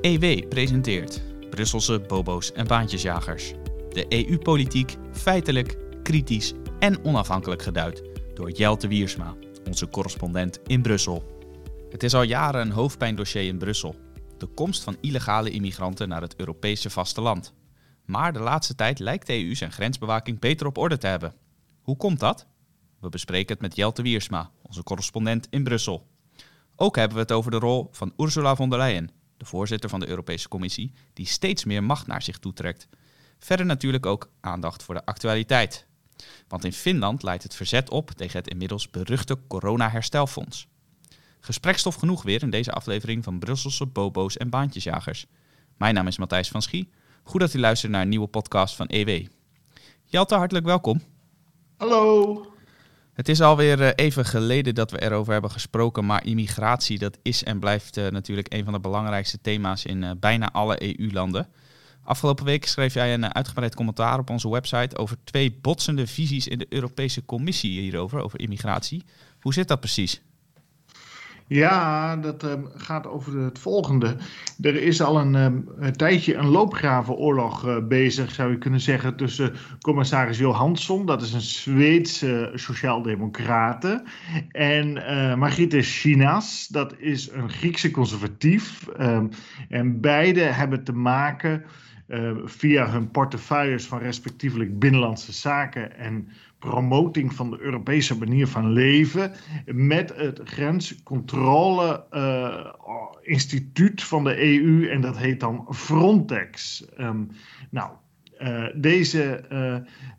EW presenteert Brusselse bobo's en baantjesjagers. De EU-politiek feitelijk, kritisch en onafhankelijk geduid door Jelte Wiersma, onze correspondent in Brussel. Het is al jaren een hoofdpijndossier in Brussel. De komst van illegale immigranten naar het Europese vasteland. Maar de laatste tijd lijkt de EU zijn grensbewaking beter op orde te hebben. Hoe komt dat? We bespreken het met Jelte Wiersma, onze correspondent in Brussel. Ook hebben we het over de rol van Ursula von der Leyen, de voorzitter van de Europese Commissie, die steeds meer macht naar zich toetrekt. Verder natuurlijk ook aandacht voor de actualiteit. Want in Finland leidt het verzet op tegen het inmiddels beruchte corona-herstelfonds. Gesprekstof genoeg weer in deze aflevering van Brusselse bobo's en baantjesjagers. Mijn naam is Matthijs van Schie. Goed dat u luistert naar een nieuwe podcast van EW. Jelte, hartelijk welkom. Hallo. Het is alweer eh, even geleden dat we erover hebben gesproken, maar immigratie dat is en blijft uh, natuurlijk een van de belangrijkste thema's in uh, bijna alle EU-landen. Afgelopen week schreef jij een uitgebreid commentaar op onze website over twee botsende visies in de Europese Commissie hierover, over immigratie. Hoe zit dat precies? Ja, dat um, gaat over het volgende. Er is al een, um, een tijdje een loopgravenoorlog uh, bezig, zou je kunnen zeggen, tussen commissaris Johansson, dat is een Zweedse sociaaldemocrate, en uh, Margriete Chinas, dat is een Griekse conservatief. Um, en beide hebben te maken uh, via hun portefeuilles van respectievelijk binnenlandse zaken en promoting van de Europese manier van leven met het grenscontrole uh, instituut van de EU en dat heet dan Frontex. Um, nou, uh, deze uh,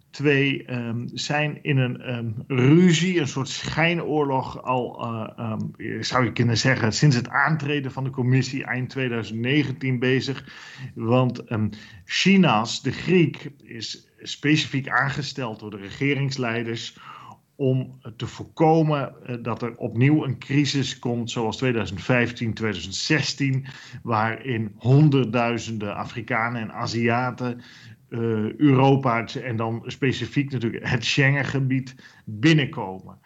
twee um, zijn in een um, ruzie, een soort schijnoorlog al, zou je kunnen zeggen, sinds het aantreden van de commissie eind 2019 bezig. Want China's, de Griek, is specifiek aangesteld door de regeringsleiders om te voorkomen dat er opnieuw een crisis komt zoals 2015, 2016, waarin honderdduizenden Afrikanen en Aziaten uh, en dan specifiek natuurlijk het Schengengebied binnenkomen.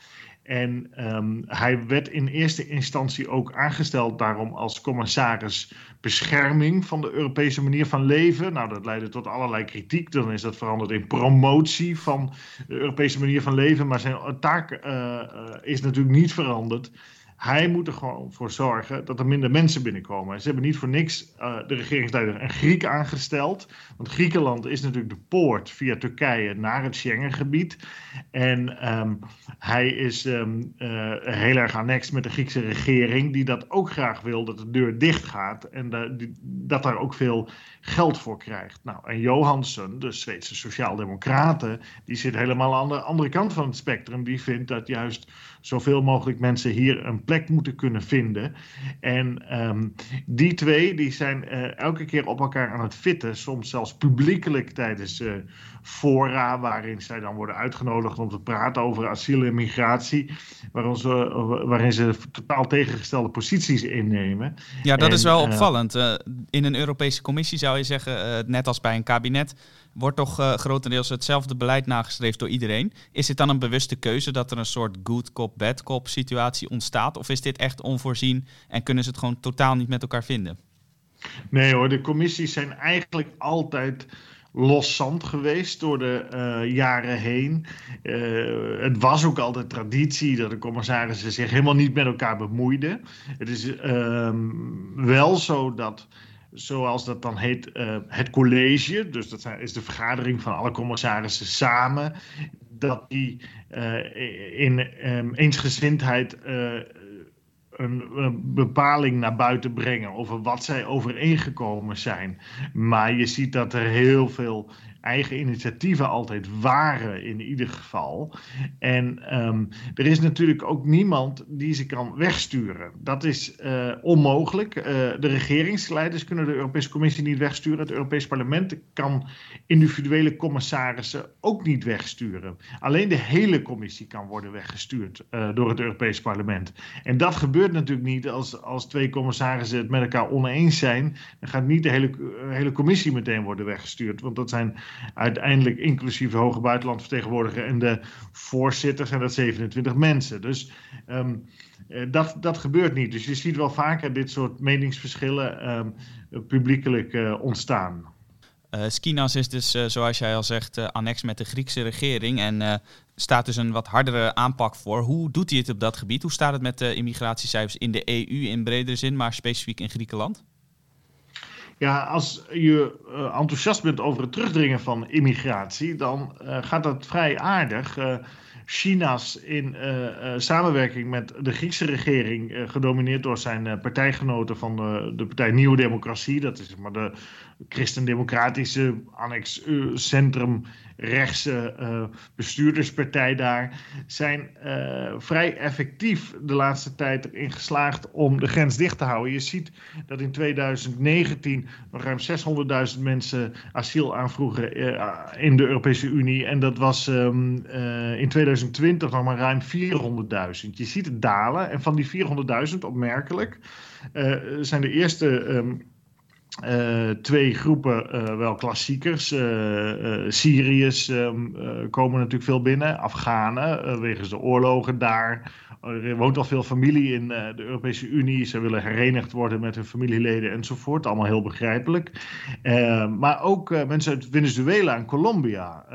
En um, hij werd in eerste instantie ook aangesteld daarom als commissaris bescherming van de Europese manier van leven. Nou, dat leidde tot allerlei kritiek. Dan is dat veranderd in promotie van de Europese manier van leven. Maar zijn taak uh, uh, is natuurlijk niet veranderd. Hij moet er gewoon voor zorgen dat er minder mensen binnenkomen. Ze hebben niet voor niks uh, de regeringsleider een Griek aangesteld. Want Griekenland is natuurlijk de poort via Turkije naar het Schengengebied. En um, hij is um, uh, heel erg annex met de Griekse regering, die dat ook graag wil, dat de deur dicht gaat. En dat daar ook veel geld voor krijgt. Nou, en Johansson, de Zweedse Sociaaldemocraten, die zit helemaal aan de andere kant van het spectrum. Die vindt dat juist zoveel mogelijk mensen hier een plek moeten kunnen vinden. En um, die twee die zijn uh, elke keer op elkaar aan het fitten, soms zelfs publiekelijk tijdens uh, fora, waarin zij dan worden uitgenodigd om te praten over asiel en migratie, waarin ze, waarin ze totaal tegengestelde posities innemen. Ja, dat en, is wel opvallend. Uh, in een Europese commissie zou je zeggen, net als bij een kabinet, wordt toch uh, grotendeels hetzelfde beleid nagestreefd door iedereen. Is het dan een bewuste keuze dat er een soort good cop, bad cop situatie ontstaat? Of is dit echt onvoorzien en kunnen ze het gewoon totaal niet met elkaar vinden? Nee hoor, de commissies zijn eigenlijk altijd loszand geweest door de uh, jaren heen. Uh, het was ook altijd traditie dat de commissarissen zich helemaal niet met elkaar bemoeiden. Het is uh, wel zo dat zoals dat dan heet, uh, het college. Dus dat is de vergadering van alle commissarissen samen. Dat die uh, in um, eensgezindheid uh, een, een, bepaling naar buiten brengen over wat zij overeengekomen zijn. Maar je ziet dat er heel veel eigen initiatieven altijd waren in ieder geval. En um, er is natuurlijk ook niemand die ze kan wegsturen. Dat is uh, onmogelijk. Uh, de regeringsleiders kunnen de Europese Commissie niet wegsturen. Het Europees Parlement kan individuele commissarissen ook niet wegsturen. Alleen de hele commissie kan worden weggestuurd uh, door het Europees Parlement. En dat gebeurt natuurlijk niet als, als twee commissarissen het met elkaar oneens zijn. Dan gaat niet de hele, hele commissie meteen worden weggestuurd. Want dat zijn uiteindelijk inclusief de hoge buitenlandvertegenwoordiger en de voorzitter zijn dat 27 mensen. Dus um, dat, dat gebeurt niet. Dus je ziet wel vaker dit soort meningsverschillen um, publiekelijk ontstaan. Uh, Skinas is dus, zoals jij al zegt, uh, annex met de Griekse regering en staat dus een wat hardere aanpak voor. Hoe doet hij het op dat gebied? Hoe staat het met de immigratiecijfers in de EU in bredere zin, maar specifiek in Griekenland? Ja, als je enthousiast bent over het terugdringen van immigratie, dan gaat dat vrij aardig. China's in uh, samenwerking met de Griekse regering, uh, gedomineerd door zijn partijgenoten van de, de, partij Nieuwe Democratie, dat is maar de christendemocratische annex centrum rechtse uh, bestuurderspartij daar, zijn vrij effectief de laatste tijd erin geslaagd om de grens dicht te houden. Je ziet dat in 2019 nog ruim 600.000 mensen asiel aanvroegen in de Europese Unie. En dat was um, in 2020 nog maar ruim 400.000. Je ziet het dalen. En van die 400.000, opmerkelijk, zijn de eerste. Um, uh, twee groepen uh, wel klassiekers. Uh, Syriërs ehm, komen natuurlijk veel binnen. Afghanen, wegens de oorlogen daar. Er woont al veel familie in de Europese Unie. Ze willen herenigd worden met hun familieleden enzovoort. Allemaal heel begrijpelijk. maar ook mensen uit Venezuela en Colombia.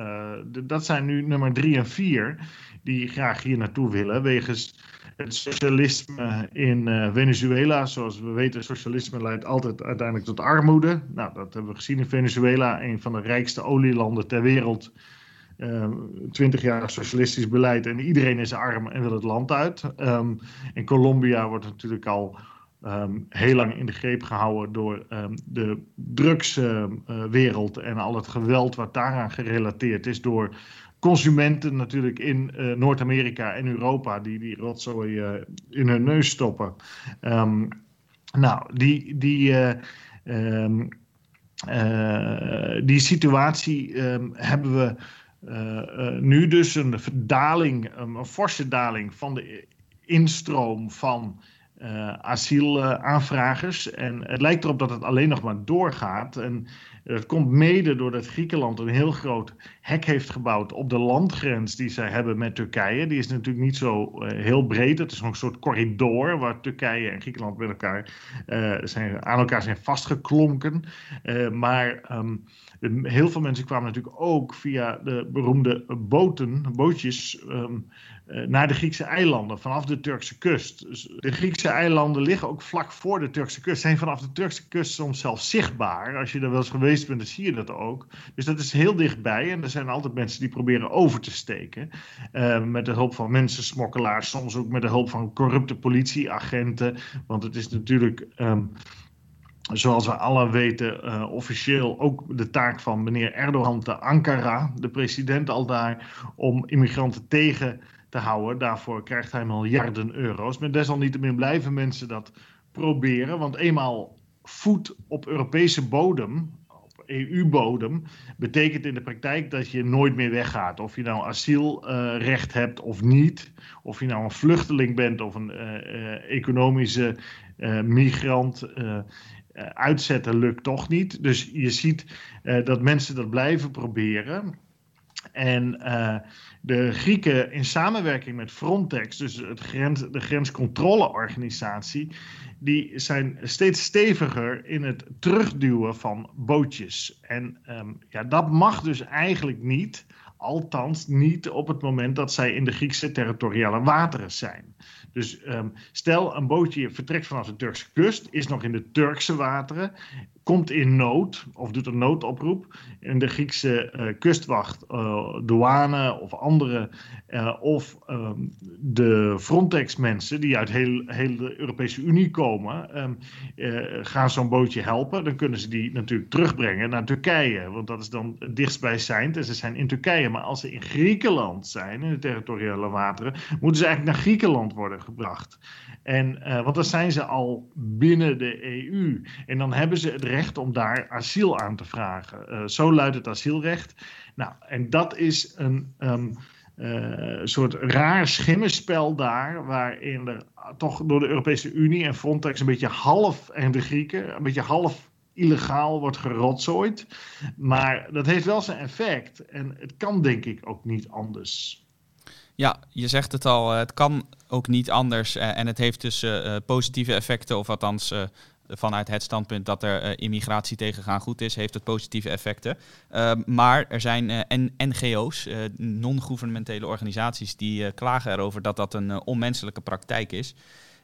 dat zijn nu nummer drie en vier. Die graag hier naartoe willen. Wegens het socialisme in uh, Venezuela. Zoals we weten, socialisme leidt altijd uiteindelijk tot armoede. Nou, dat hebben we gezien in Venezuela, een van de rijkste olielanden ter wereld. Ehm, twintig jaar socialistisch beleid en iedereen is arm en wil het land uit. Um, in Colombia wordt natuurlijk al um, heel lang in de greep gehouden door de drugswereld en al het geweld wat daaraan gerelateerd is door consumenten natuurlijk in uh, Noord-Amerika en Europa die die rotzooi uh, in hun neus stoppen. Um, nou, die, die, uh, um, die situatie um, hebben we nu dus een verdaling, een forse daling van de instroom van asielaanvragers. En het lijkt erop dat het alleen nog maar doorgaat. En het komt mede doordat Griekenland een heel groot hek heeft gebouwd op de landgrens die zij hebben met Turkije. Die is natuurlijk niet zo uh, heel breed. Het is nog een soort corridor waar Turkije en Griekenland met elkaar uh, zijn, aan elkaar zijn vastgeklonken. Uh, maar um, heel veel mensen kwamen natuurlijk ook via de beroemde boten, bootjes. Um, eh, naar de Griekse eilanden vanaf de Turkse kust. Dus de Griekse eilanden liggen ook vlak voor de Turkse kust, zijn vanaf de Turkse kust soms zelfs zichtbaar. Als je er wel eens geweest bent, dan zie je dat ook. Dus dat is heel dichtbij en er zijn altijd mensen die proberen over te steken. Uh, met de hulp van mensensmokkelaars, soms ook met de hulp van corrupte politieagenten. Want het is natuurlijk. Um, zoals we alle weten, uh, officieel ook de taak van meneer Erdogan te Ankara, de president al daar, om immigranten tegen te houden. Daarvoor krijgt hij miljarden euro's. Maar desalniettemin blijven mensen dat proberen. Want eenmaal voet op Europese bodem, op EU-bodem, betekent in de praktijk dat je nooit meer weggaat. Of je nou asielrecht hebt of niet. Of je nou een vluchteling bent of een uh, uh, economische migrant uitzetten lukt toch niet. Dus je ziet dat mensen dat blijven proberen. En uh, de Grieken in samenwerking met Frontex, dus het grens, de grenscontroleorganisatie, die zijn steeds steviger in het terugduwen van bootjes. En um, ja, dat mag dus eigenlijk niet, althans niet op het moment dat zij in de Griekse territoriale wateren zijn. Dus um, stel een bootje vertrekt vanaf de Turkse kust, is nog in de Turkse wateren, komt in nood of doet een noodoproep. En de Griekse uh, kustwacht, uh, douane of andere, uh, of um, de Frontex-mensen die uit heel, heel de Europese Unie komen, um, gaan zo'n bootje helpen. Dan kunnen ze die natuurlijk terugbrengen naar Turkije, want dat is dan dichtstbijzijnd. En ze zijn in Turkije, maar als ze in Griekenland zijn, in de territoriale wateren, moeten ze eigenlijk naar Griekenland worden gebracht. En, uh, want dan zijn ze al binnen de EU. En dan hebben ze het recht om daar asiel aan te vragen. Zo luidt het asielrecht. Nou, en dat is een um, uh, soort raar schimmenspel daar, waarin er toch door de Europese Unie en Frontex een beetje half, en de Grieken, een beetje half illegaal wordt gerotzooid. Maar dat heeft wel zijn effect. En het kan denk ik ook niet anders. Ja, je zegt het al, het kan ook niet anders. en het heeft dus positieve effecten, of althans vanuit het standpunt dat er uh, immigratie tegengaan goed is, heeft het positieve effecten. Uh, maar er zijn uh, NGO's, non-governementele organisaties, die klagen erover dat dat een onmenselijke praktijk is.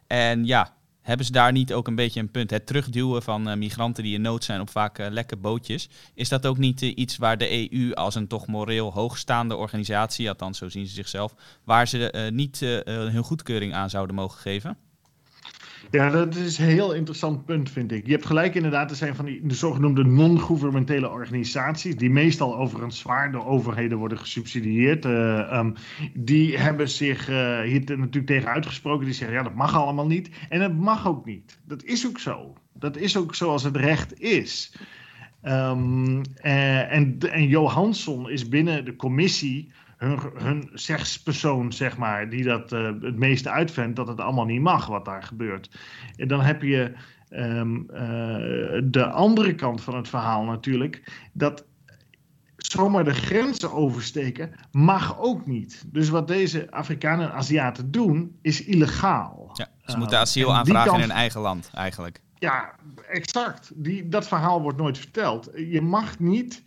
En ja, hebben ze daar niet ook een beetje een punt? Het terugduwen van migranten die in nood zijn op vaak lekke bootjes. Is dat ook niet iets waar de EU als een toch moreel hoogstaande organisatie, althans zo zien ze zichzelf, waar ze niet hun goedkeuring aan zouden mogen geven? Ja, dat is een heel interessant punt, vind ik. Je hebt gelijk inderdaad, er zijn van die de zogenoemde non-governementele organisaties, die meestal overigens zwaar door overheden worden gesubsidieerd. Uh, um, die hebben zich uh, hier natuurlijk tegen uitgesproken. Die zeggen, ja, dat mag allemaal niet. En het mag ook niet. Dat is ook zo. Dat is ook zoals het recht is. Um, uh, en, en Johansson is binnen de commissie hun, hun zegspersoon, zeg maar, die dat uh, het meeste uitvindt, dat het allemaal niet mag wat daar gebeurt. En dan heb je um, uh, de andere kant van het verhaal natuurlijk, dat zomaar de grenzen oversteken mag ook niet. Dus wat deze Afrikanen en Aziaten doen, is illegaal. Ja, ze moeten ehm, asiel aanvragen in hun eigen land, eigenlijk. Ja, exact. Die, dat verhaal wordt nooit verteld. Je mag niet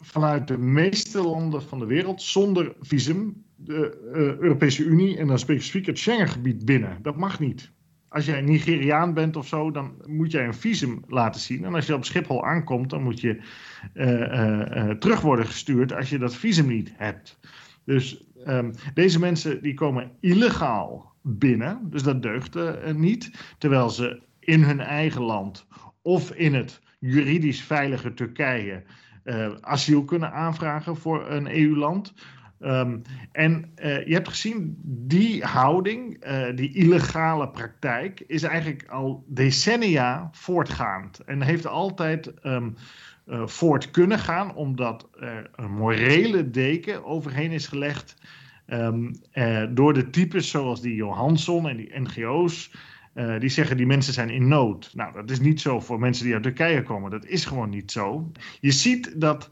vanuit de meeste landen van de wereld zonder visum de uh, Europese Unie en dan specifiek het Schengengebied binnen. Dat mag niet. Als jij Nigeriaan bent of zo, dan moet jij een visum laten zien. En als je op Schiphol aankomt, dan moet je uh, uh, terug worden gestuurd als je dat visum niet hebt. Dus um, deze mensen die komen illegaal binnen, dus dat deugt niet. Terwijl ze in hun eigen land of in het juridisch veilige Turkije uh, asiel kunnen aanvragen voor een EU-land. Um, en uh, je hebt gezien, die houding, uh, die illegale praktijk, is eigenlijk al decennia voortgaand. En heeft altijd uh, voort kunnen gaan, omdat er een morele deken overheen is gelegd. Um, door de types zoals die Johansson en die NGO's. Uh, die zeggen die mensen zijn in nood. Nou, dat is niet zo voor mensen die uit Turkije komen. Dat is gewoon niet zo. Je ziet dat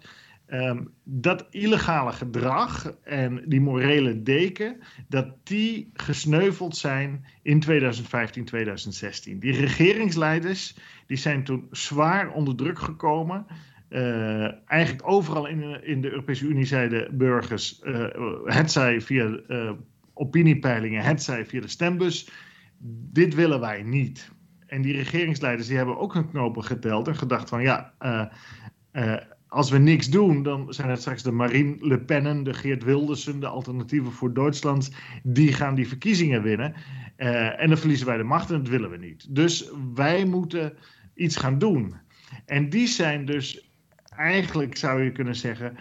um, dat illegale gedrag en die morele deken, dat die gesneuveld zijn in 2015, 2016. Die regeringsleiders, die zijn toen zwaar onder druk gekomen. Uh, eigenlijk overal in, in de Europese Unie zeiden burgers, uh, het zij via opiniepeilingen, het zij via de stembus dit willen wij niet. En die regeringsleiders die hebben ook hun knopen geteld en gedacht van ja, uh, uh, als we niks doen, dan zijn het straks de Marine Le Pennen, de Geert Wildersen, de alternatieven voor Duitsland, die gaan die verkiezingen winnen. Uh, en dan verliezen wij de macht en dat willen we niet. Dus wij moeten iets gaan doen. En die zijn dus eigenlijk, zou je kunnen zeggen,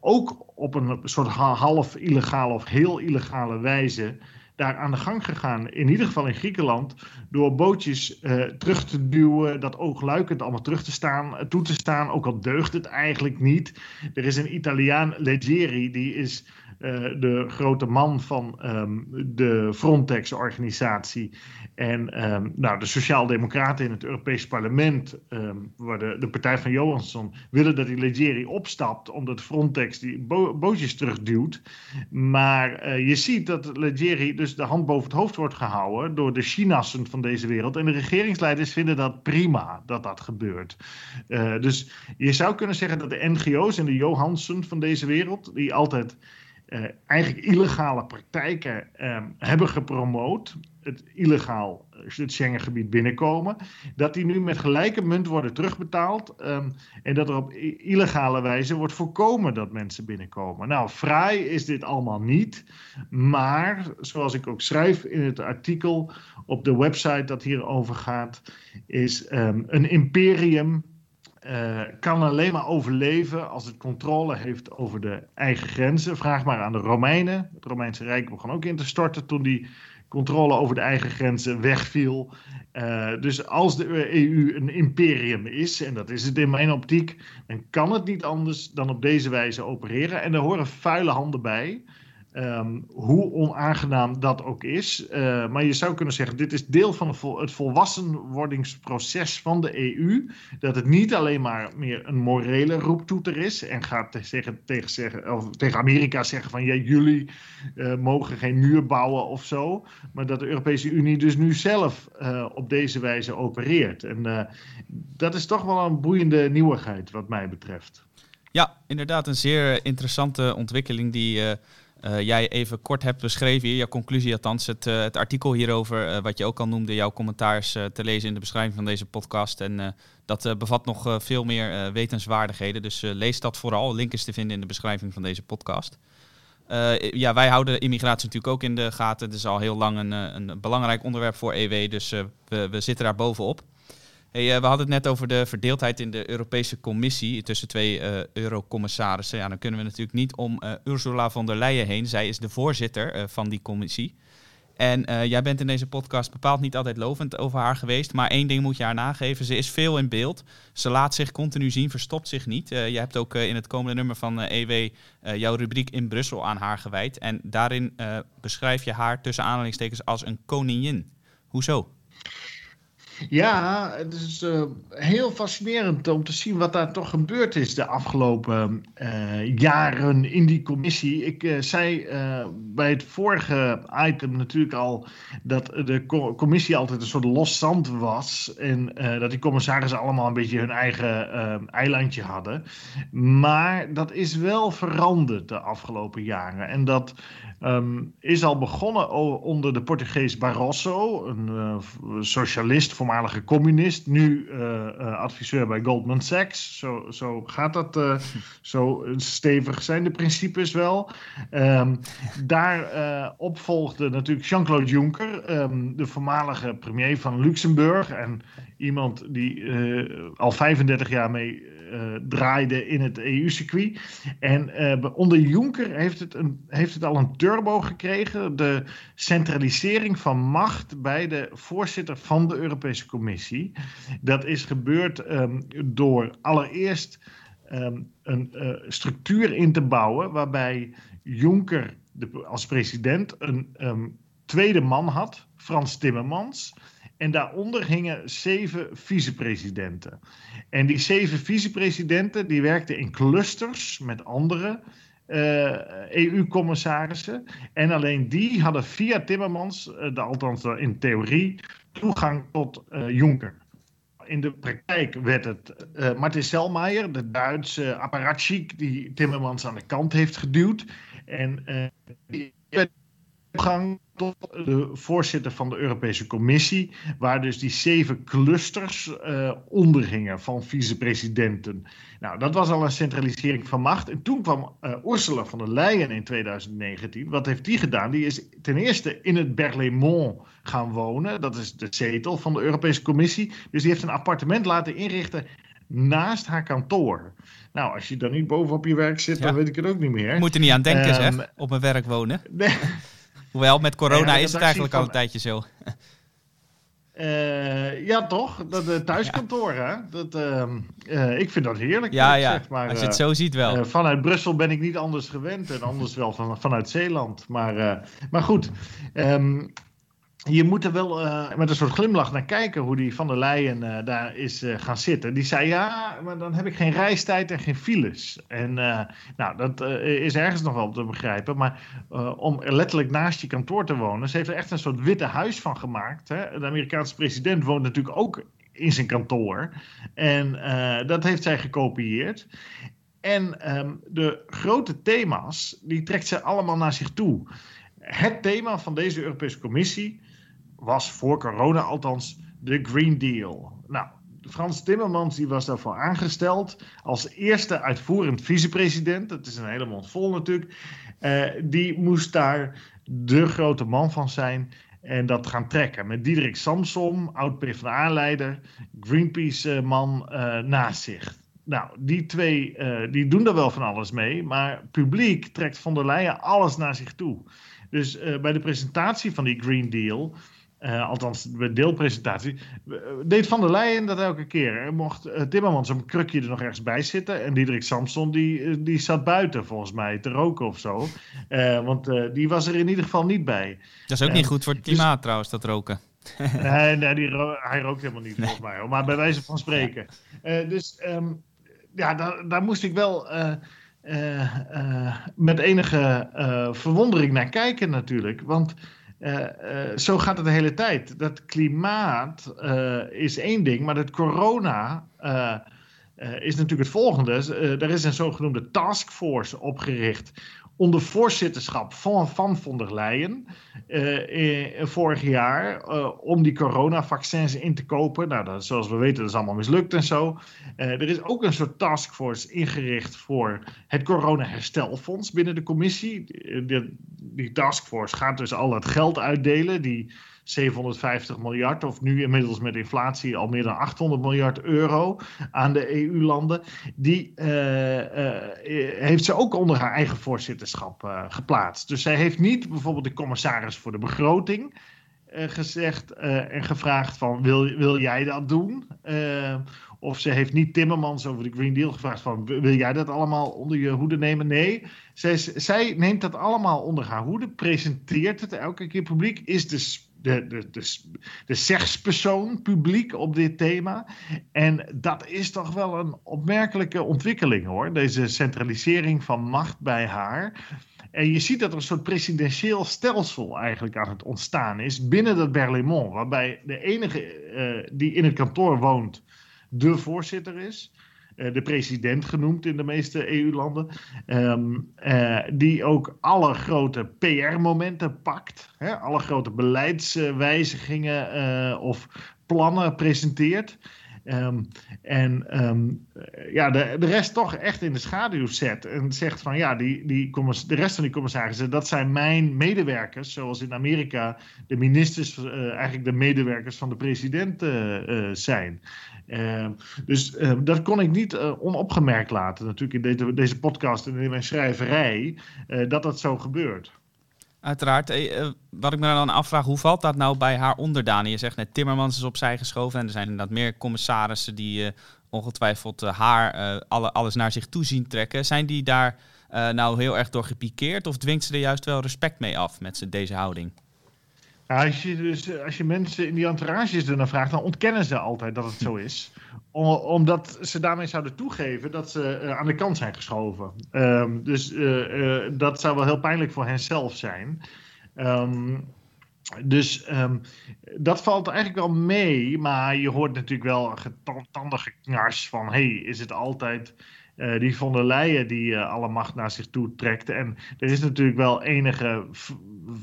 ook op een soort half illegale of heel illegale wijze daar aan de gang gegaan. In ieder geval in Griekenland. Door bootjes uh, terug te duwen. Dat oogluikend allemaal terug te staan, eh, toe te staan. Ook al deugt het eigenlijk niet. Er is een Italiaan, Leggeri. Die is uh, de grote man van um, de Frontex-organisatie. En um, nou, de Sociaaldemocraten in het Europees Parlement, um, waar de, de partij van Johansson, willen dat die Leggeri opstapt, omdat Frontex die bo bootjes terugduwt. Maar uh, je ziet dat Leggeri dus de hand boven het hoofd wordt gehouden door de Chinassen van deze wereld. En de regeringsleiders vinden dat prima dat dat gebeurt. Uh, dus je zou kunnen zeggen dat de NGO's en de Johansen van deze wereld, die altijd uh, eigenlijk illegale praktijken um, hebben gepromoot, het illegaal eh, het Schengengebied binnenkomen, dat die nu met gelijke munt worden terugbetaald um, en dat er op illegale wijze wordt voorkomen dat mensen binnenkomen. Nou, vrij is dit allemaal niet, maar zoals ik ook schrijf in het artikel op de website dat hierover gaat, is um, een imperium uh, kan alleen maar overleven als het controle heeft over de eigen grenzen. Vraag maar aan de Romeinen. Het Romeinse Rijk begon ook in te storten toen die controle over de eigen grenzen wegviel. Uh, dus als de EU een imperium is, en dat is het in mijn optiek, dan kan het niet anders dan op deze wijze opereren. En er horen vuile handen bij. Ehm, hoe onaangenaam dat ook is. Uh, maar je zou kunnen zeggen, dit is deel van het volwassenwordingsproces van de EU. Dat het niet alleen maar meer een morele roeptoeter is. En gaat tegen, tegen, zeggen, of tegen Amerika zeggen van ja, jullie uh, mogen geen muur bouwen of zo. Maar dat de Europese Unie dus nu zelf uh, op deze wijze opereert. En dat is toch wel een boeiende nieuwigheid wat mij betreft. Ja, inderdaad een zeer interessante ontwikkeling die uh, jij even kort hebt beschreven hier, jouw conclusie althans, het, uh, het artikel hierover, uh, wat je ook al noemde, jouw commentaars te lezen in de beschrijving van deze podcast. En dat bevat nog veel meer wetenswaardigheden, dus lees dat vooral. Link is te vinden in de beschrijving van deze podcast. ja, wij houden immigratie natuurlijk ook in de gaten. Het is al heel lang een, een belangrijk onderwerp voor EW, dus we, we zitten daar bovenop. Uh, we hadden het net over de verdeeldheid in de Europese Commissie tussen twee uh, eurocommissarissen. Ja, dan kunnen we natuurlijk niet om uh, Ursula von der Leyen heen. Zij is de voorzitter van die commissie. En jij bent in deze podcast bepaald niet altijd lovend over haar geweest. Maar één ding moet je haar nageven. Ze is veel in beeld. Ze laat zich continu zien, verstopt zich niet. je hebt ook in het komende nummer van EW e jouw rubriek in Brussel aan haar gewijd. En daarin beschrijf je haar tussen aanhalingstekens als een koningin. Hoezo? Ja, het is uh, heel fascinerend om te zien wat daar toch gebeurd is de afgelopen uh, jaren in die commissie. Ik uh, zei bij het vorige item natuurlijk al dat de co commissie altijd een soort los zand was. En dat die commissarissen allemaal een beetje hun eigen eilandje hadden. Maar dat is wel veranderd de afgelopen jaren. En dat um, is al begonnen onder de Portugees Barroso, een socialist voormalige communist, nu uh, adviseur bij Goldman Sachs. Zo, zo gaat dat. Uh, zo stevig zijn de principes wel. Um, daar opvolgde natuurlijk Jean-Claude Juncker, um, de voormalige premier van Luxemburg. En iemand die al 35 jaar mee uh, draaide in het EU-circuit. En uh, onder Juncker heeft het, een, heeft het al een turbo gekregen. De centralisering van macht bij de voorzitter van de Europese Commissie. Dat is gebeurd um, door allereerst um, een structuur in te bouwen waarbij Juncker de, als president een um, tweede man had, Frans Timmermans. En daaronder hingen zeven vicepresidenten. En die zeven vicepresidenten die werkten in clusters met andere uh, eh, EU-commissarissen. En alleen die hadden via Timmermans, uh, de, althans in theorie, toegang tot Juncker. In de praktijk werd het Martin Selmayr, de Duitse apparatchik, die Timmermans aan de kant heeft geduwd. En toegang tot de voorzitter van de Europese Commissie, waar dus die zeven clusters uh, onder hingen van vicepresidenten. Nou, dat was al een centralisering van macht. En toen kwam uh, Ursula von der Leyen in 2019. Wat heeft die gedaan? Die is ten eerste in het Berlaymont gaan wonen. Dat is de zetel van de Europese Commissie. Dus die heeft een appartement laten inrichten naast haar kantoor. Nou, als je dan niet bovenop je werk zit, dan weet ik het ook niet meer. Moet er niet aan denken, um, zeg, op mijn werk wonen. Nee. Hoewel, met corona is het eigenlijk al een tijdje zo. Uh, ja, toch? Dat uh, thuiskantoor, hè? Dat, uh, ik vind dat heerlijk. Ja, ja. Zeg maar, als je het zo ziet wel. vanuit Brussel ben ik niet anders gewend en anders wel van, vanuit Zeeland. Maar, maar goed, um, je moet er wel uh, met een soort glimlach naar kijken hoe die van der Leyen uh, daar is uh, gaan zitten. Die zei ja, maar dan heb ik geen reistijd en geen files. En nou, dat is ergens nog wel te begrijpen. Maar om er letterlijk naast je kantoor te wonen, ze heeft er echt een soort witte huis van gemaakt. Hè? De Amerikaanse president woont natuurlijk ook in zijn kantoor. En dat heeft zij gekopieerd. En um, de grote thema's, die trekt ze allemaal naar zich toe. Het thema van deze Europese Commissie was voor corona althans de Green Deal. Nou, Frans Timmermans die was daarvoor aangesteld als eerste uitvoerend vicepresident. Dat is een hele mond vol natuurlijk. Uh, die moest daar de grote man van zijn en dat gaan trekken. Met Diederik Samsom, oud-PvdA-leider, Greenpeace-man uh, naast zich. Nou, die twee die doen er wel van alles mee, maar publiek trekt von der Leyen alles naar zich toe. Dus bij de presentatie van die Green Deal uh, althans de deelpresentatie, deed Van der Leyen dat elke keer. Er mocht uh, Timmermans een krukje er nog ergens bij zitten. En Diederik Samson die, die zat buiten volgens mij te roken of zo. want die was er in ieder geval niet bij. Dat is ook niet goed voor het klimaat dus, trouwens, dat roken. nee, nee die hij rookt helemaal niet volgens mij. Maar bij wijze van spreken. dus um, ja, daar, daar moest ik wel... met enige verwondering naar kijken natuurlijk. Want uh, zo gaat het de hele tijd. Dat klimaat uh, is één ding, maar het corona is natuurlijk het volgende. er is een zogenoemde taskforce opgericht onder voorzitterschap van Van von der Leyen uh, vorig jaar uh, om die coronavaccins in te kopen. Nou, dat, zoals we weten, dat is allemaal mislukt en zo. Er is ook een soort taskforce ingericht voor het corona-herstelfonds binnen de commissie. Die, die taskforce gaat dus al het geld uitdelen. Die 750 miljard, of nu inmiddels met inflatie al meer dan 800 miljard euro aan de EU-landen. Die uh, uh, heeft ze ook onder haar eigen voorzitterschap uh, geplaatst. Dus zij heeft niet bijvoorbeeld de commissaris voor de begroting gezegd en gevraagd van wil, wil jij dat doen? of ze heeft niet Timmermans over de Green Deal gevraagd van wil jij dat allemaal onder je hoede nemen? Nee, zij, zij neemt dat allemaal onder haar hoede, presenteert het elke keer publiek, is de de, de, de, de publiek op dit thema. En dat is toch wel een opmerkelijke ontwikkeling hoor. Deze centralisering van macht bij haar. En je ziet dat er een soort presidentieel stelsel eigenlijk aan het ontstaan is binnen dat Berlaymont. Waarbij de enige uh, die in het kantoor woont de voorzitter is. Eh, de president genoemd in de meeste EU-landen, um, uh, die ook alle grote PR-momenten pakt, hè, alle grote beleidswijzigingen uh, of plannen presenteert. Um, en um, ja, de, de rest toch echt in de schaduw zet. En zegt van ja, die, die, de rest van die commissarissen, dat zijn mijn medewerkers. Zoals in Amerika de ministers eigenlijk de medewerkers van de president uh, zijn. Uh, dus dat kon ik niet onopgemerkt laten, natuurlijk in deze, podcast en in mijn schrijverij, dat dat zo gebeurt. Uiteraard. Eh, eh, wat ik me dan afvraag, hoe valt dat nou bij haar onderdanen? Je zegt net, Timmermans is opzij geschoven en er zijn inderdaad meer commissarissen die ongetwijfeld haar alle, alles naar zich toe zien trekken. Zijn die daar nou heel erg door gepikeerd of dwingt ze er juist wel respect mee af met deze houding? Als, je dus, als je mensen in die entourages ernaar vraagt, dan ontkennen ze altijd dat het zo is. omdat ze daarmee zouden toegeven dat ze uh, aan de kant zijn geschoven. Um, dus uh, uh, dat zou wel heel pijnlijk voor hen zelf zijn. Um, dus um, dat valt eigenlijk wel mee, maar je hoort natuurlijk wel een getandige knars van: hey, is het altijd uh, die von der Leyen die uh, alle macht naar zich toe trekt. En er is natuurlijk wel enige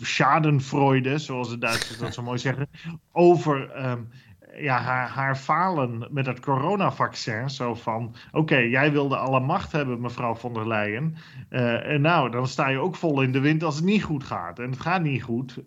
schadenfreude, zoals de Duitsers dat zo mooi zeggen, over um, ja, haar, haar falen met het coronavaccin. Zo van, oké, jij wilde alle macht hebben, mevrouw von der Leyen. Uh, en nou, dan sta je ook vol in de wind als het niet goed gaat. En het gaat niet goed.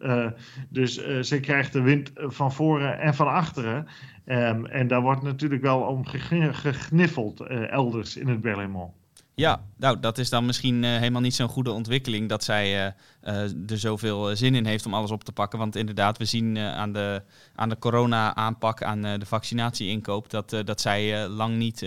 Dus ze krijgt de wind van voren en van achteren. Um, en daar wordt natuurlijk wel om gegniffeld elders in het Berlaymont. Ja, nou, dat is dan misschien uh, helemaal niet zo'n goede ontwikkeling dat zij uh, er zoveel zin in heeft om alles op te pakken. Want inderdaad, we zien aan de, aan de corona-aanpak, aan de vaccinatie-inkoop, dat, dat zij lang niet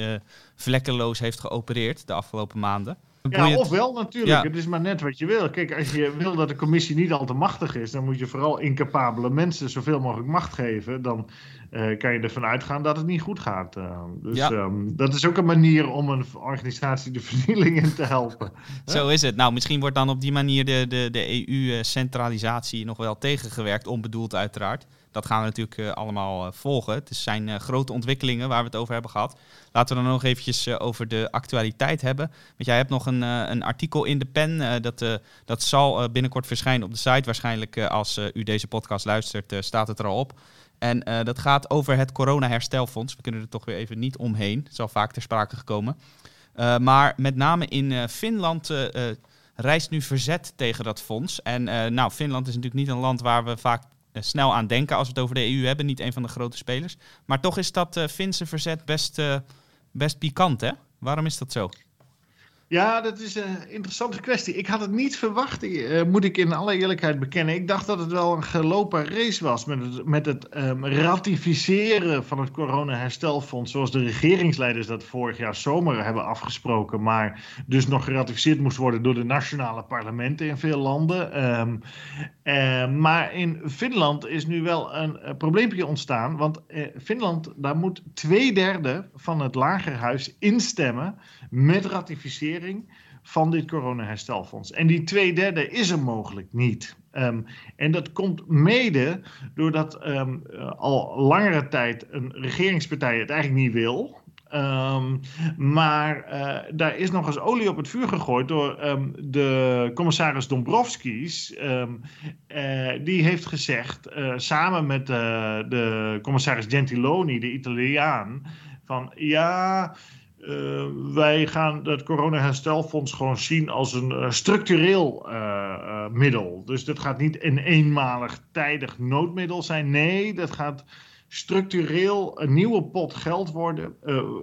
vlekkeloos heeft geopereerd de afgelopen maanden. Ja, ofwel natuurlijk. Het is maar net wat je wil. Kijk, als je wil dat de commissie niet al te machtig is, dan moet je vooral incapabele mensen zoveel mogelijk macht geven. Dan uh, kan je ervan uitgaan dat het niet goed gaat. Uh, dus ja. um, dat is ook een manier om een organisatie de vernieling in te helpen. Zo is het. Nou, misschien wordt dan op die manier de, de, de EU-centralisatie nog wel tegengewerkt, onbedoeld uiteraard. Dat gaan we natuurlijk uh, allemaal volgen. Het zijn grote ontwikkelingen waar we het over hebben gehad. Laten we dan nog eventjes over de actualiteit hebben. Want jij hebt nog een, een artikel in de pen. dat, dat zal binnenkort verschijnen op de site. Waarschijnlijk als u deze podcast luistert, staat het er al op. En dat gaat over het corona-herstelfonds. We kunnen er toch weer even niet omheen. Het is al vaak ter sprake gekomen. Maar met name in Finland reist nu verzet tegen dat fonds. En nou, Finland is natuurlijk niet een land waar we vaak snel aan denken als we het over de EU hebben. Niet een van de grote spelers. Maar toch is dat Finse verzet best, best pikant, hè? Waarom is dat zo? Ja, dat is een interessante kwestie. Ik had het niet verwacht, uh, moet ik in alle eerlijkheid bekennen. Ik dacht dat het wel een gelopen race was met het, met het um, ratificeren van het corona-herstelfonds, zoals de regeringsleiders dat vorig jaar zomer hebben afgesproken, maar dus nog geratificeerd moest worden door de nationale parlementen in veel landen. Um, uh, maar in Finland is nu wel een, een probleempje ontstaan, want uh, Finland, daar moet twee derde van het lagerhuis instemmen met ratificeren van dit coronaherstelfonds. En die twee derde is er mogelijk niet. Um, en dat komt mede doordat um, al langere tijd een regeringspartij het eigenlijk niet wil. Um, maar uh, daar is nog eens olie op het vuur gegooid door de commissaris Dombrovskis. Uh, die heeft gezegd, samen met de commissaris Gentiloni, de Italiaan, van ja, uh, wij gaan het coronaherstelfonds gewoon zien als een uh, structureel uh, middel. Dus dat gaat niet een eenmalig tijdig noodmiddel zijn. Nee, dat gaat structureel een nieuwe pot geld worden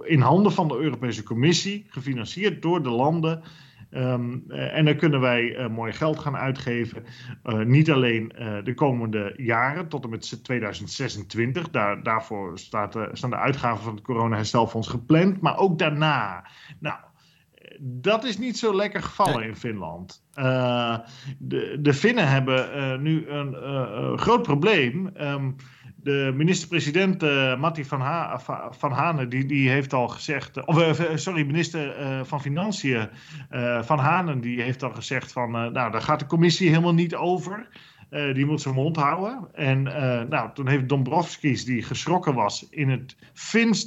in handen van de Europese Commissie, gefinancierd door de landen. Um, uh, en dan kunnen wij uh, mooi geld gaan uitgeven. Uh, niet alleen de komende jaren, tot en met 2026. Daar, daarvoor staat, staan de uitgaven van het corona-herstelfonds gepland. Maar ook daarna. Nou, dat is niet zo lekker gevallen in Finland. de, de Finnen hebben nu een groot probleem. Um, de minister-president uh, van, ha van Hanen, die, die heeft al gezegd, uh, of uh, sorry, minister van Financiën van Hanen, die heeft al gezegd van, nou, daar gaat de commissie helemaal niet over. die moet zijn mond houden. En nou, toen heeft Dombrovskis, die geschrokken was in het Fins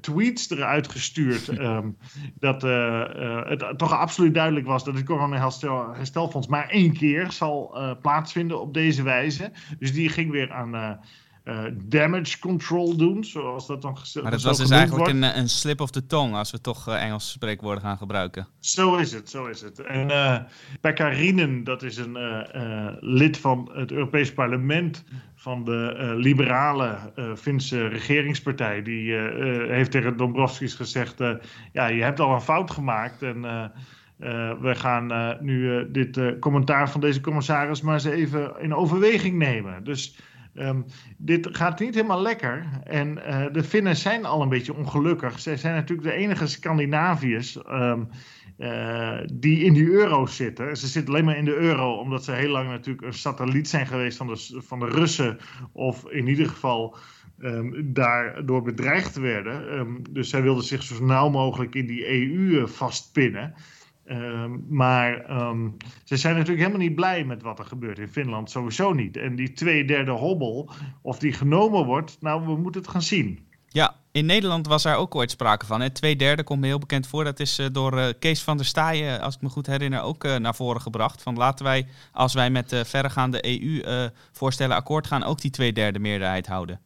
tweets eruit gestuurd. Um, dat uh, uh, het toch absoluut duidelijk was dat het corona-herstelfonds maar één keer zal plaatsvinden op deze wijze. Dus die ging weer aan. Damage control doen, zoals dat dan gezegd Maar dat was dus eigenlijk een, een, slip of the tongue, als we toch Engelse spreekwoorden gaan gebruiken. Zo is het, zo is het. En uh, Pekka Rienen, dat is een lid van het Europees Parlement, van de liberale Finse regeringspartij. Die heeft tegen Dombrovskis gezegd: Ja, je hebt al een fout gemaakt. En we gaan nu dit commentaar van deze commissaris maar eens even in overweging nemen. Dus. Um, dit gaat niet helemaal lekker. En de Finnen zijn al een beetje ongelukkig. Zij zijn natuurlijk de enige Scandinaviërs um, uh, die in die euro's zitten. Ze zitten alleen maar in de euro omdat ze heel lang natuurlijk een satelliet zijn geweest van de, van de Russen. Of in ieder geval um, daardoor bedreigd werden. Dus zij wilden zich zo snel mogelijk in die EU vastpinnen. Um, maar um, ze zijn natuurlijk helemaal niet blij met wat er gebeurt in Finland, sowieso niet. En die twee derde hobbel, of die genomen wordt, nou, we moeten het gaan zien. Ja, in Nederland was er ook ooit sprake van. Hè? Twee derde komt me heel bekend voor. Dat is uh, door uh, Kees van der Staaien, als ik me goed herinner, ook naar voren gebracht. Van laten wij, als wij met verregaande EU-voorstellen akkoord gaan, ook die twee derde meerderheid houden.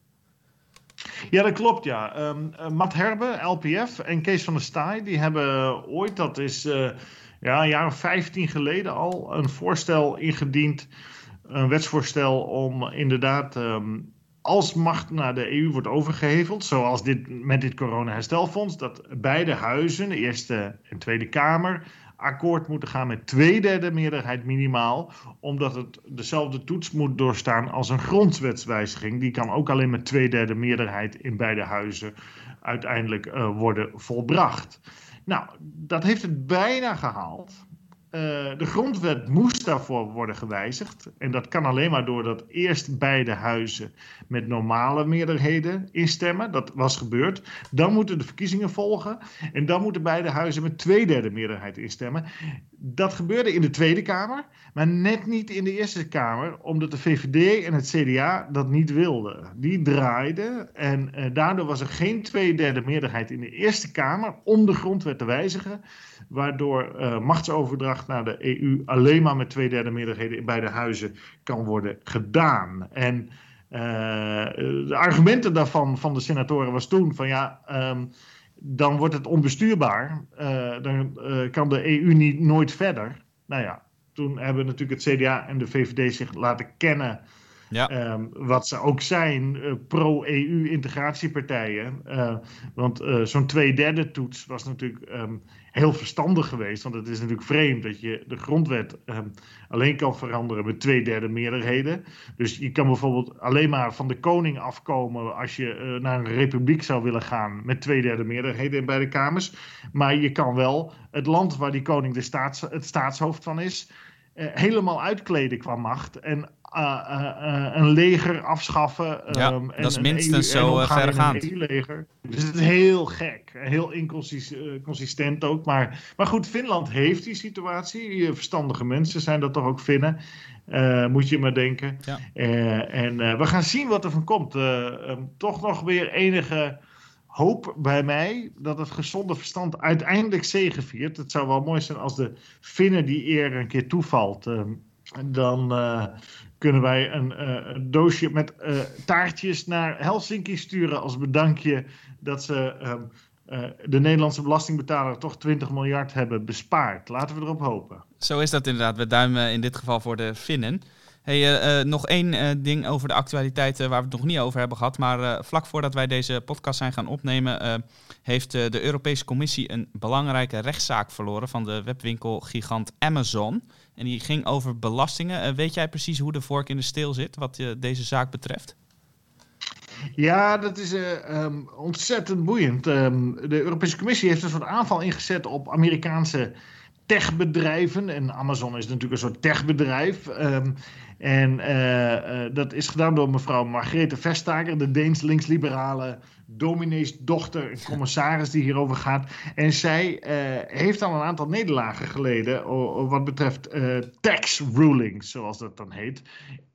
Ja, dat klopt, ja. Um, Matt Herbe, LPF en Kees van der Staaij, die hebben ooit, dat is ja, een jaar of 15 geleden al, een voorstel ingediend. Een wetsvoorstel om inderdaad um, als macht naar de EU wordt overgeheveld, zoals dit, met dit corona-herstelfonds, dat beide huizen, de Eerste en Tweede Kamer, akkoord moeten gaan met twee derde meerderheid minimaal, omdat het dezelfde toets moet doorstaan als een grondwetswijziging. Die kan ook alleen met twee derde meerderheid in beide huizen uiteindelijk uh, worden volbracht. Nou, dat heeft het bijna gehaald. Uh, de grondwet moest daarvoor worden gewijzigd. En dat kan alleen maar doordat eerst beide huizen met normale meerderheden instemmen. Dat was gebeurd. Dan moeten de verkiezingen volgen. En dan moeten beide huizen met twee derde meerderheid instemmen. Dat gebeurde in de Tweede Kamer, maar net niet in de Eerste Kamer, omdat de VVD en het CDA dat niet wilden. Die draaiden en uh, daardoor was er geen twee derde meerderheid in de Eerste Kamer om de grondwet te wijzigen waardoor uh, machtsoverdracht naar de EU alleen maar met twee derde meerderheden in beide huizen kan worden gedaan. En uh, de argumenten daarvan van de senatoren was toen van ja, um, dan wordt het onbestuurbaar, uh, dan kan de EU niet nooit verder. Nou ja, toen hebben natuurlijk het CDA en de VVD zich laten kennen Ja. Ehm, wat ze ook zijn, uh, pro-EU-integratiepartijen. Uh, want uh, zo'n twee-derde toets was natuurlijk um, heel verstandig geweest. Want het is natuurlijk vreemd dat je de grondwet um, alleen kan veranderen met twee-derde meerderheden. Dus je kan bijvoorbeeld alleen maar van de koning afkomen als je naar een republiek zou willen gaan met twee-derde meerderheden in beide kamers. Maar je kan wel het land waar die koning de staats, het staatshoofd van is. helemaal uitkleden qua macht. En een leger afschaffen. Ja, um, dat is minstens zo vergaand. Dus het is heel gek. Heel inconsistent ook. Maar, maar goed, Finland heeft die situatie. Verstandige mensen zijn dat toch ook Finnen. Uh, moet je maar denken. Ja. en we gaan zien wat er van komt. Um, toch nog weer enige hoop bij mij dat het gezonde verstand uiteindelijk zegeviert. Het zou wel mooi zijn als de Finnen die eer een keer toevalt. Um, dan kunnen wij een, uh, doosje met uh, taartjes naar Helsinki sturen als bedankje dat ze um, de Nederlandse belastingbetaler toch 20 miljard hebben bespaard. Laten we erop hopen. Zo is dat inderdaad. We duimen in dit geval voor de Finnen. Hey, nog één ding over de actualiteiten waar we het nog niet over hebben gehad. Maar vlak voordat wij deze podcast zijn gaan opnemen, heeft de Europese Commissie een belangrijke rechtszaak verloren van de webwinkelgigant Amazon. En die ging over belastingen. Uh, weet jij precies hoe de vork in de steel zit wat uh, deze zaak betreft? Ja, dat is uh, um, ontzettend boeiend. Um, de Europese Commissie heeft een soort aanval ingezet op Amerikaanse techbedrijven. En Amazon is natuurlijk een soort techbedrijf. Um, en uh, uh, dat is gedaan door mevrouw Margrethe Vestager, de Deens linksliberale dominees dochter, een commissaris die hierover gaat. En zij uh, heeft al een aantal nederlagen geleden wat betreft tax rulings, zoals dat dan heet.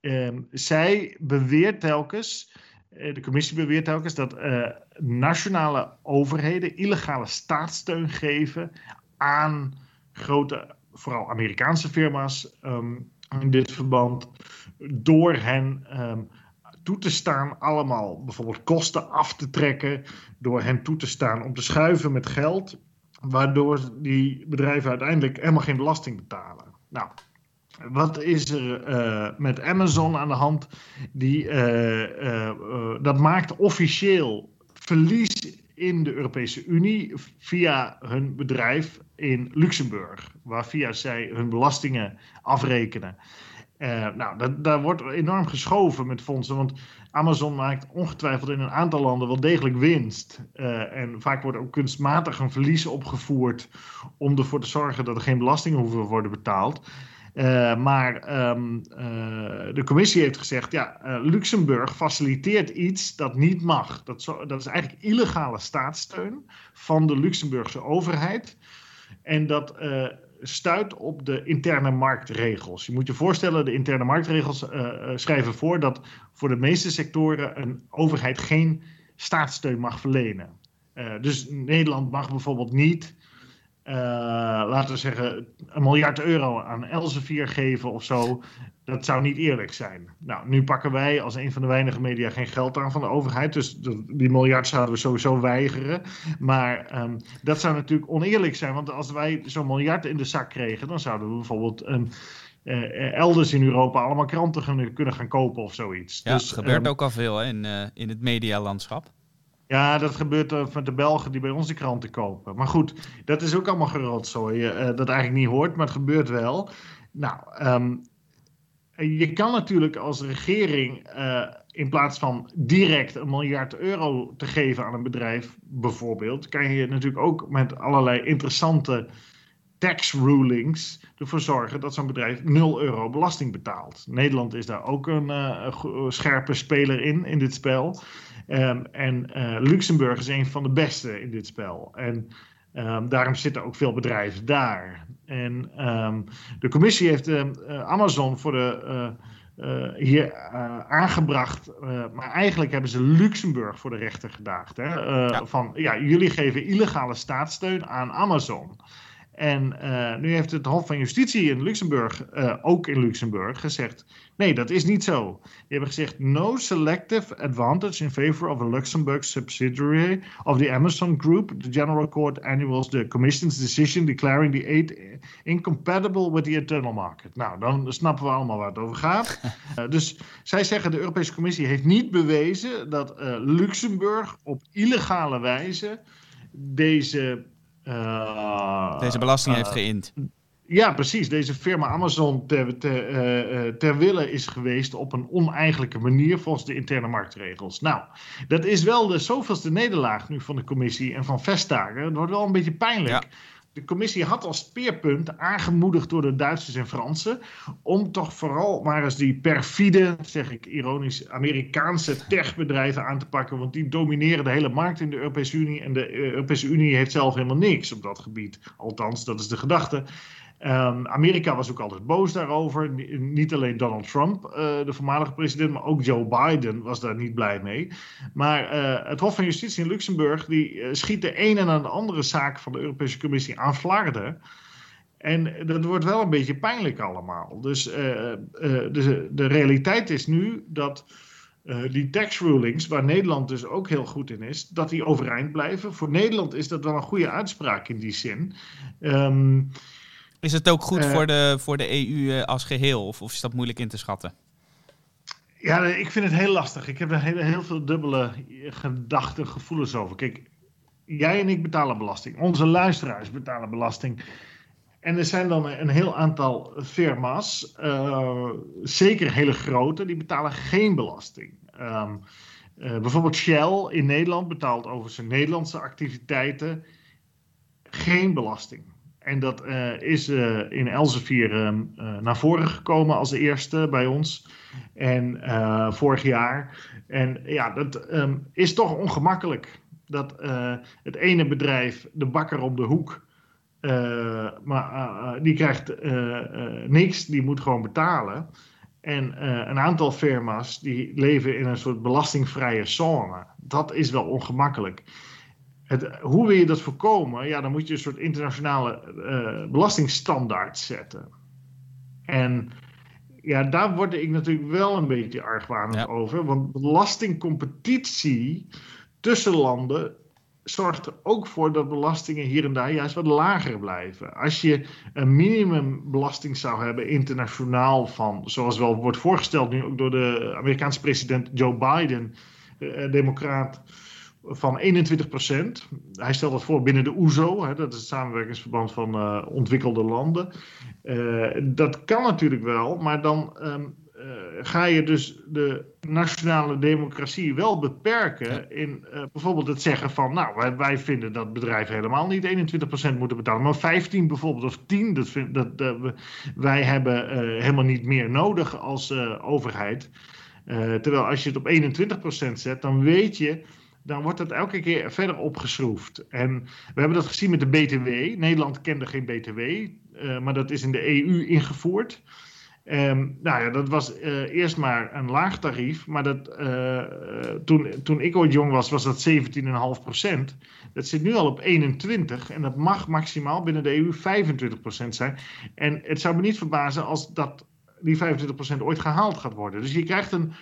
Ehm, zij beweert telkens, de commissie beweert telkens, dat nationale overheden illegale staatssteun geven aan grote, vooral Amerikaanse firma's. Um, in dit verband door hen um, toe te staan allemaal bijvoorbeeld kosten af te trekken, door hen toe te staan om te schuiven met geld, waardoor die bedrijven uiteindelijk helemaal geen belasting betalen. Nou, wat is er uh, met Amazon aan de hand? Die, uh, uh, dat maakt officieel verlies in de Europese Unie via hun bedrijf in Luxemburg, waar via zij hun belastingen afrekenen. Uh, nou, daar wordt enorm geschoven met fondsen, want Amazon maakt ongetwijfeld in een aantal landen wel degelijk winst. Uh, en vaak wordt ook kunstmatig een verlies opgevoerd om ervoor te zorgen dat er geen belastingen hoeven worden betaald. Uh, maar um, de commissie heeft gezegd, ja, Luxemburg faciliteert iets dat niet mag. Dat, dat is eigenlijk illegale staatssteun van de Luxemburgse overheid. En dat uh, stuit op de interne marktregels. Je moet je voorstellen, de interne marktregels uh, schrijven voor dat voor de meeste sectoren een overheid geen staatssteun mag verlenen. Uh, dus Nederland mag bijvoorbeeld niet uh, laten we zeggen, een miljard euro aan Elsevier geven of zo. Dat zou niet eerlijk zijn. Nou, nu pakken wij als een van de weinige media geen geld aan van de overheid. Dus die miljard zouden we sowieso weigeren. Maar um, dat zou natuurlijk oneerlijk zijn. Want als wij zo'n miljard in de zak kregen, dan zouden we bijvoorbeeld. Uh, elders in Europa allemaal kranten kunnen gaan kopen of zoiets. Ja, dus, gebeurt um, ook al veel hè, in, uh, in het medialandschap. Ja, dat gebeurt met de Belgen die bij ons de kranten kopen. Maar goed, dat is ook allemaal gerotzooi. Uh, dat eigenlijk niet hoort, maar het gebeurt wel. Nou, um, je kan natuurlijk als regering uh, in plaats van direct een miljard euro te geven aan een bedrijf, bijvoorbeeld, kan je natuurlijk ook met allerlei interessante tax rulings ervoor zorgen dat zo'n bedrijf 0 euro belasting betaalt. Nederland is daar ook een uh, scherpe speler in, in dit spel. Um, en uh, Luxemburg is een van de beste in dit spel. En um, daarom zitten ook veel bedrijven daar. En um, de commissie heeft uh, Amazon voor de, uh, hier aangebracht. maar eigenlijk hebben ze Luxemburg voor de rechter gedaagd. Hè? Ja. Van ja, jullie geven illegale staatssteun aan Amazon. En uh, nu heeft het Hof van Justitie in Luxemburg, uh, ook in Luxemburg, gezegd: nee, dat is niet zo. Die hebben gezegd: no selective advantage in favor of a Luxembourg subsidiary of the Amazon Group. The General Court annuals the Commission's decision declaring the aid incompatible with the internal market. Nou, dan snappen we allemaal waar het over gaat. uh, dus zij zeggen: de Europese Commissie heeft niet bewezen dat Luxemburg op illegale wijze deze Deze belasting heeft uh, geïnd. Ja, precies. Deze firma Amazon ter, ter, uh, ter wille is geweest op een oneigenlijke manier volgens de interne marktregels. Nou, dat is wel de zoveelste nederlaag nu van de commissie en van Vestager. Het wordt wel een beetje pijnlijk. Ja de commissie had als speerpunt, aangemoedigd door de Duitsers en Fransen, om toch vooral maar eens die perfide, zeg ik ironisch, Amerikaanse techbedrijven aan te pakken. Want die domineren de hele markt in de Europese Unie. En de Europese Unie heeft zelf helemaal niks op dat gebied. Althans, dat is de gedachte. Um, Amerika was ook altijd boos daarover. Niet alleen Donald Trump, uh, de voormalige president, maar ook Joe Biden was daar niet blij mee. Maar uh, het Hof van Justitie in Luxemburg die, uh, schiet de ene en de andere zaak van de Europese Commissie aan flarden. En dat wordt wel een beetje pijnlijk allemaal. Dus de, de realiteit is nu dat die tax rulings, waar Nederland dus ook heel goed in is, dat die overeind blijven. Voor Nederland is dat wel een goede uitspraak in die zin. Um, is het ook goed uh, voor, de, voor de EU uh, als geheel? Of, of is dat moeilijk in te schatten? Ja, ik vind het heel lastig. Ik heb er heel, heel veel dubbele gedachten, gevoelens over. Kijk, jij en ik betalen belasting. Onze luisteraars betalen belasting. En er zijn dan een heel aantal firma's, uh, zeker hele grote, die betalen geen belasting. Um, bijvoorbeeld Shell in Nederland betaalt over zijn Nederlandse activiteiten geen belasting. En dat uh, is uh, in Elsevier uh, naar voren gekomen als eerste bij ons. En vorig jaar. En ja, dat um, is toch ongemakkelijk. Dat het ene bedrijf, de bakker om de hoek, maar die krijgt niks, die moet gewoon betalen. En een aantal firma's die leven in een soort belastingvrije zone. Dat is wel ongemakkelijk. Het, hoe wil je dat voorkomen? Ja, dan moet je een soort internationale uh, belastingstandaard zetten. En ja, daar word ik natuurlijk wel een beetje argwanend over. Want belastingcompetitie tussen landen zorgt er ook voor dat belastingen hier en daar juist wat lager blijven. Als je een minimumbelasting zou hebben internationaal van, zoals wel wordt voorgesteld nu ook door de Amerikaanse president Joe Biden, uh, democraat van 21 procent. Hij stelt dat voor binnen de OESO, e hè, dat is het samenwerkingsverband van uh, ontwikkelde landen. Uh, dat kan natuurlijk wel, maar dan um, uh, ga je dus de nationale democratie wel beperken in bijvoorbeeld het zeggen van, nou, wij, wij, vinden dat bedrijven helemaal niet 21 procent moeten betalen, maar 15 bijvoorbeeld of 10, dat, vind, dat, wij hebben helemaal niet meer nodig als overheid. terwijl als je het op 21 procent zet, dan weet je dan wordt het elke keer verder opgeschroefd. En we hebben dat gezien met de BTW. Nederland kende geen BTW, eh, maar dat is in de EU ingevoerd. Um, nou ja, dat was uh, eerst maar een laag tarief, maar dat, uh, toen, toen ik ooit jong was, was dat 17,5 procent. Dat zit nu al op 21 en dat mag maximaal binnen de EU 25 procent zijn. En het zou me niet verbazen als dat, die 25 procent ooit gehaald gaat worden. Dus je krijgt een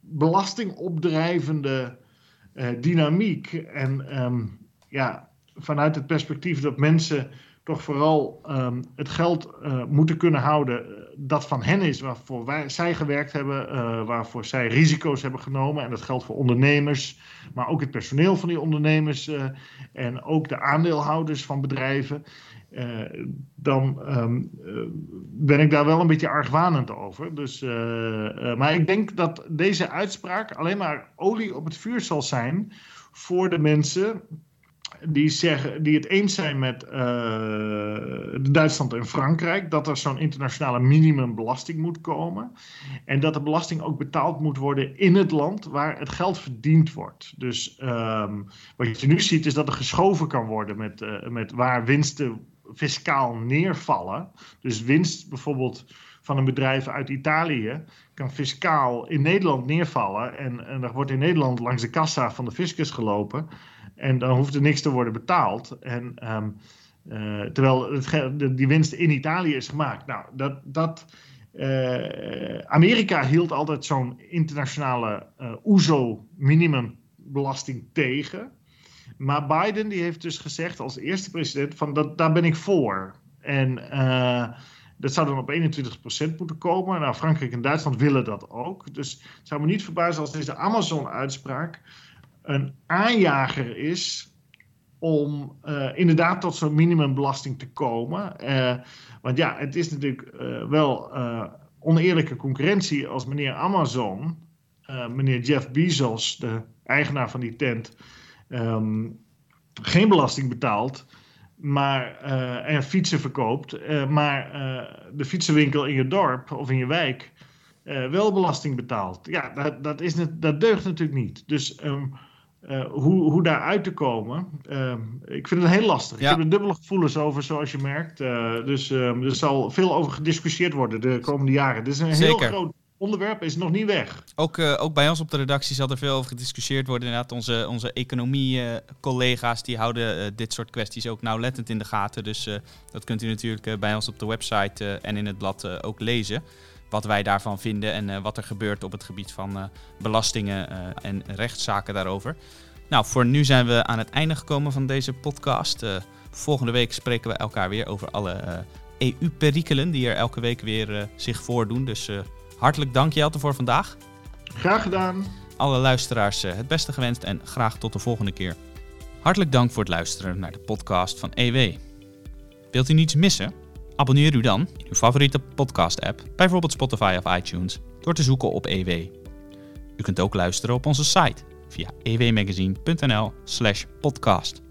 belastingopdrijvende dynamiek. En um, ja, vanuit het perspectief dat mensen toch vooral um, het geld uh, moeten kunnen houden eh, dat van hen is, waarvoor zij gewerkt hebben, waarvoor zij risico's hebben genomen. En dat geldt voor ondernemers, maar ook het personeel van die ondernemers en ook de aandeelhouders van bedrijven. Uh, dan um, ben ik daar wel een beetje argwanend over. Dus, maar ik denk dat deze uitspraak alleen maar olie op het vuur zal zijn voor de mensen die, zeggen, die het eens zijn met Duitsland en Frankrijk dat er zo'n internationale minimumbelasting moet komen. En dat de belasting ook betaald moet worden in het land waar het geld verdiend wordt. Dus um, wat je nu ziet is dat er geschoven kan worden met, met waar winsten fiscaal neervallen. Dus winst bijvoorbeeld van een bedrijf uit Italië kan fiscaal in Nederland neervallen. En, en er wordt in Nederland langs de kassa van de fiscus gelopen. En dan hoeft er niks te worden betaald. En um, terwijl het, die winst in Italië is gemaakt. Nou, dat, dat, Amerika hield altijd zo'n internationale OESO minimumbelasting tegen. Maar Biden die heeft dus gezegd als eerste president van dat, daar ben ik voor. En dat zou dan op 21% moeten komen. Nou, Frankrijk en Duitsland willen dat ook. Dus het zou me niet verbazen als deze Amazon-uitspraak een aanjager is om uh, inderdaad tot zo'n minimumbelasting te komen. Uh, want ja, het is natuurlijk wel oneerlijke concurrentie als meneer Amazon, meneer Jeff Bezos, de eigenaar van die tent, um, geen belasting betaalt maar, uh, en fietsen verkoopt, uh, maar uh, de fietsenwinkel in je dorp of in je wijk wel belasting betaalt. Ja, dat, dat, is dat deugt natuurlijk niet. Dus um, hoe, hoe daar uit te komen, um, ik vind het heel lastig. Ja. Ik heb er dubbele gevoelens over, zoals je merkt. dus er zal veel over gediscussieerd worden de komende jaren. Dit is een Zeker. heel groot onderwerp is nog niet weg. Ook, uh, ook bij ons op de redactie zal er veel over gediscussieerd worden. Inderdaad, onze, onze economie-collega's die houden uh, dit soort kwesties ook nauwlettend in de gaten. Dus uh, dat kunt u natuurlijk bij ons op de website en in het blad ook lezen. Wat wij daarvan vinden en wat er gebeurt op het gebied van belastingen en rechtszaken daarover. Nou, voor nu zijn we aan het einde gekomen van deze podcast. volgende week spreken we elkaar weer over alle EU-perikelen die er elke week weer zich voordoen. Dus Hartelijk dank Jelte voor vandaag. Graag gedaan. Alle luisteraars eh, het beste gewenst en graag tot de volgende keer. Hartelijk dank voor het luisteren naar de podcast van EW. Wilt u niets missen? Abonneer u dan in uw favoriete podcast-app, bijvoorbeeld Spotify of iTunes, door te zoeken op EW. U kunt ook luisteren op onze site via ewmagazine.nl/podcast.